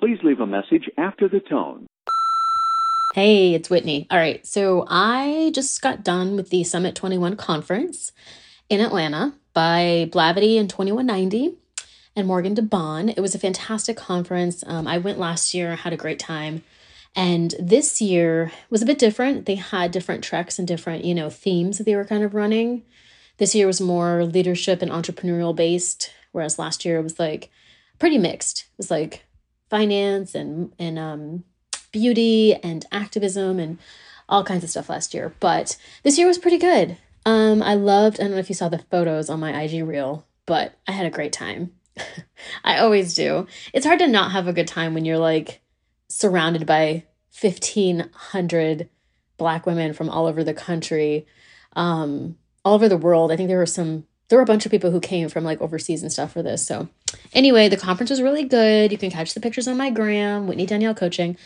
Please leave a message after the tone. Hey, it's Whitney. All right, so I just got done with the Summit 21 conference in Atlanta by Blavity and 21 Ninety and Morgan DeBaun. It was a fantastic conference. Um, I went last year, had a great time. And this year was a bit different. They had different treks and different, you know, themes that they were kind of running. This year was more leadership and entrepreneurial based, whereas last year it was like pretty mixed. It was like finance and and um, beauty and activism and all kinds of stuff last year. But this year was pretty good. Um, I loved. I don't know if you saw the photos on my IG reel, but I had a great time. I always do. It's hard to not have a good time when you're like surrounded by 1500 black women from all over the country um all over the world i think there were some there were a bunch of people who came from like overseas and stuff for this so. Anyway the conference was really good. You can catch the pictures on my gram whitney danielle coaching.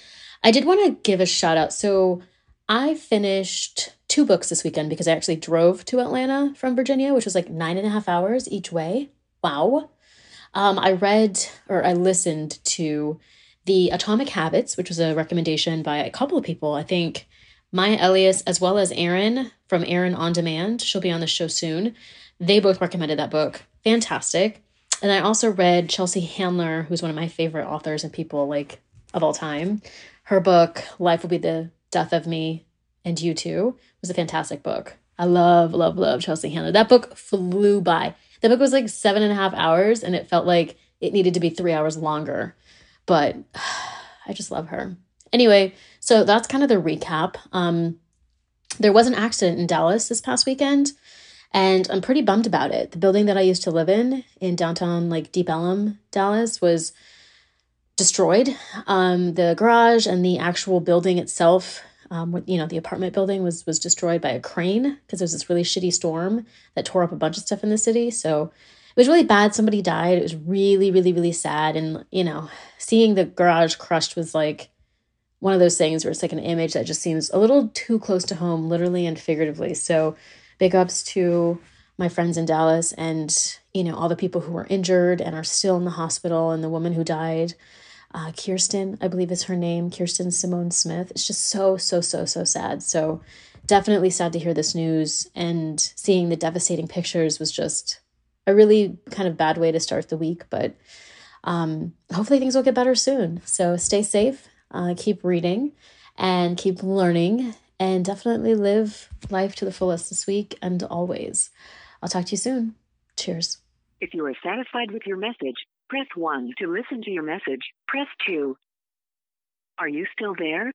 I did want to give a shout out so i finished two books this weekend because i actually drove to atlanta from virginia which was like nine and a half hours each way. Wow. Um, i read or i listened to the Atomic Habits, which was a recommendation by a couple of people. I think Maya Elious, as well as Erin from Erin On Demand, she'll be on the show soon. They both recommended that book. Fantastic. And I also read Chelsea Handler, who's one of my favorite authors and people like of all time. Her book, Life Will Be the Death of Me and You Too, was a fantastic book. I love, love, love Chelsea Handler. That book flew by. The book was like seven and a half hours, and it felt like it needed to be three hours longer but I just love her. Anyway, so that's kind of the recap. Um, there was an accident in Dallas this past weekend, and I'm pretty bummed about it. The building that I used to live in in downtown, like Deep Ellum, Dallas, was destroyed. Um, the garage and the actual building itself, um, you know, the apartment building was was destroyed by a crane because there was this really shitty storm that tore up a bunch of stuff in the city. So it was really bad. Somebody died. It was really, really, really sad. And, you know, seeing the garage crushed was like one of those things where it's like an image that just seems a little too close to home, literally and figuratively. So big ups to my friends in Dallas and, you know, all the people who were injured and are still in the hospital and the woman who died. Uh, Kiersten, I believe is her name, Kiersten Symone Smith. It's just so, so, so, so sad. So definitely sad to hear this news and seeing the devastating pictures was just a really kind of bad way to start the week, but um, hopefully things will get better soon. So stay safe, uh, keep reading, and keep learning, and definitely live life to the fullest this week and always. I'll talk to you soon. Cheers. If you are satisfied with your message, press 1 to listen to your message, press 2. Are you still there?